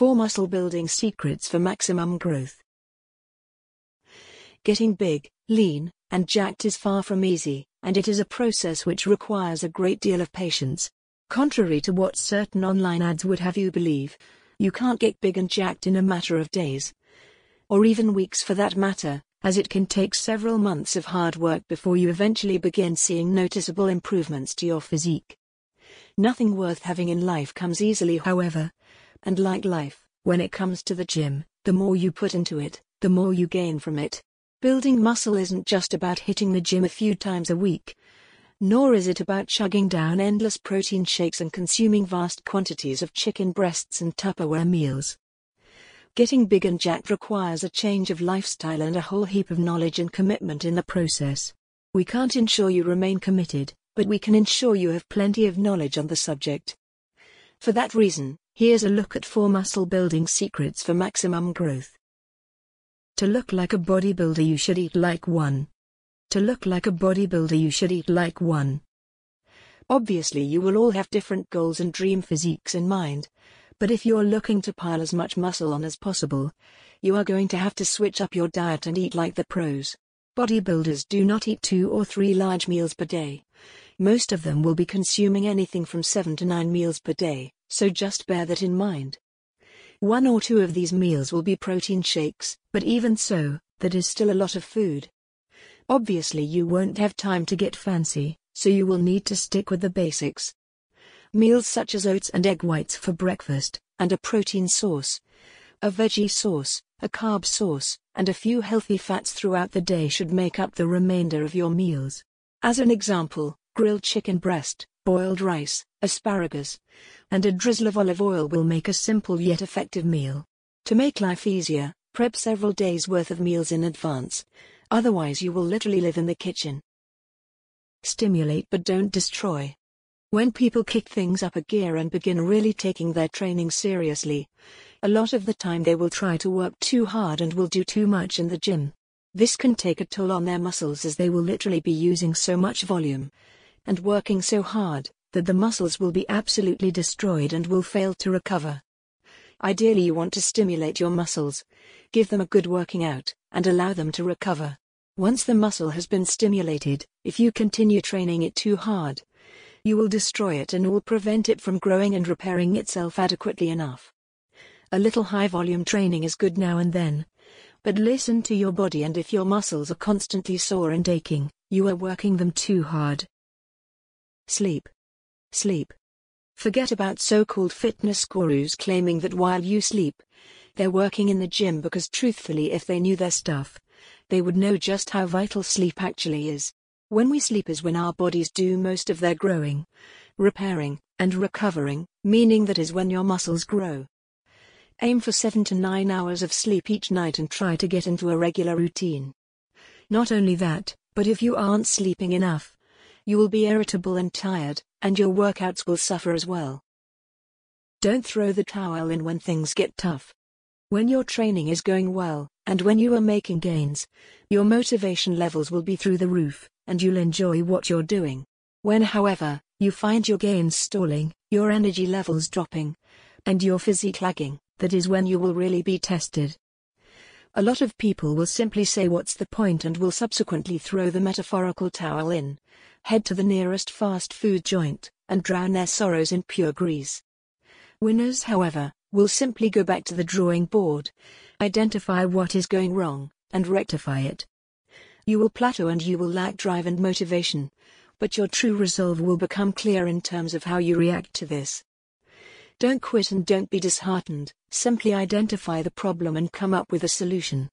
4 Muscle Building Secrets for Maximum Growth. Getting big, lean, and jacked is far from easy, and it is a process which requires a great deal of patience. Contrary to what certain online ads would have you believe, you can't get big and jacked in a matter of days. Or even weeks for that matter, as it can take several months of hard work before you eventually begin seeing noticeable improvements to your physique. Nothing worth having in life comes easily, however, and like life, when it comes to the gym, the more you put into it, the more you gain from it. Building muscle isn't just about hitting the gym a few times a week. Nor is it about chugging down endless protein shakes and consuming vast quantities of chicken breasts and Tupperware meals. Getting big and jacked requires a change of lifestyle and a whole heap of knowledge and commitment in the process. We can't ensure you remain committed, but we can ensure you have plenty of knowledge on the subject. For that reason, here's a look at four muscle building secrets for maximum growth. To look like a bodybuilder, you should eat like one. To look like a bodybuilder, you should eat like one. Obviously, you will all have different goals and dream physiques in mind, but if you're looking to pile as much muscle on as possible, you are going to have to switch up your diet and eat like the pros. Bodybuilders do not eat two or three large meals per day. Most of them will be consuming anything from seven to nine meals per day, so just bear that in mind. One or two of these meals will be protein shakes, but even so, that is still a lot of food. Obviously, you won't have time to get fancy, so you will need to stick with the basics. Meals such as oats and egg whites for breakfast, and a protein source, a veggie source, a carb source, and a few healthy fats throughout the day should make up the remainder of your meals. As an example, grilled chicken breast, boiled rice, asparagus, and a drizzle of olive oil will make a simple yet effective meal. To make life easier, prep several days' worth of meals in advance. Otherwise, you will literally live in the kitchen. Stimulate but don't destroy. When people kick things up a gear and begin really taking their training seriously, a lot of the time they will try to work too hard and will do too much in the gym. This can take a toll on their muscles as they will literally be using so much volume and working so hard that the muscles will be absolutely destroyed and will fail to recover. Ideally, you want to stimulate your muscles, give them a good working out, and allow them to recover. Once the muscle has been stimulated, if you continue training it too hard, you will destroy it and will prevent it from growing and repairing itself adequately enough. A little high volume training is good now and then. But listen to your body, and if your muscles are constantly sore and aching, you are working them too hard. Sleep. Sleep. Forget about so called fitness gurus claiming that while you sleep, they're working in the gym because truthfully, if they knew their stuff, they would know just how vital sleep actually is. When we sleep is when our bodies do most of their growing, repairing, and recovering, meaning that is when your muscles grow. Aim for 7 to 9 hours of sleep each night and try to get into a regular routine. Not only that, but if you aren't sleeping enough, you will be irritable and tired, and your workouts will suffer as well. Don't throw the towel in when things get tough. When your training is going well, and when you are making gains, your motivation levels will be through the roof, and you'll enjoy what you're doing. When, however, you find your gains stalling, your energy levels dropping, and your physique lagging, that is when you will really be tested. A lot of people will simply say what's the point? and will subsequently throw the metaphorical towel in, head to the nearest fast food joint, and drown their sorrows in pure grease. Winners, however, will simply go back to the drawing board, identify what is going wrong, and rectify it. You will plateau and you will lack drive and motivation, but your true resolve will become clear in terms of how you react to this. Don't quit and don't be disheartened, simply identify the problem and come up with a solution.